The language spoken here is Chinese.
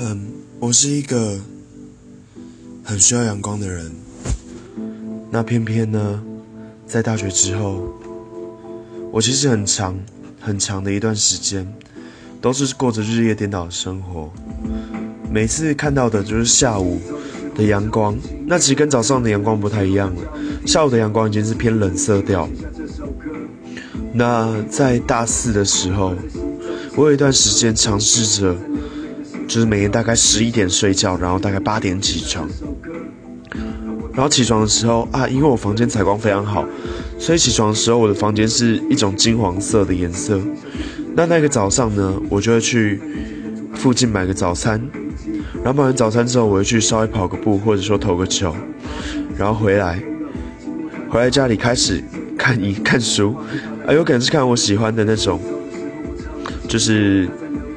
嗯，我是一个很需要阳光的人。那偏偏呢，在大学之后，我其实很长很长的一段时间，都是过着日夜颠倒的生活。每次看到的就是下午的阳光，那其实跟早上的阳光不太一样了。下午的阳光已经是偏冷色调。那在大四的时候，我有一段时间尝试着。就是每天大概十一点睡觉，然后大概八点起床。然后起床的时候啊，因为我房间采光非常好，所以起床的时候我的房间是一种金黄色的颜色。那那个早上呢，我就会去附近买个早餐，然后买完早餐之后，我会去稍微跑个步，或者说投个球，然后回来，回来家里开始看一看书，啊，有可能是看我喜欢的那种，就是。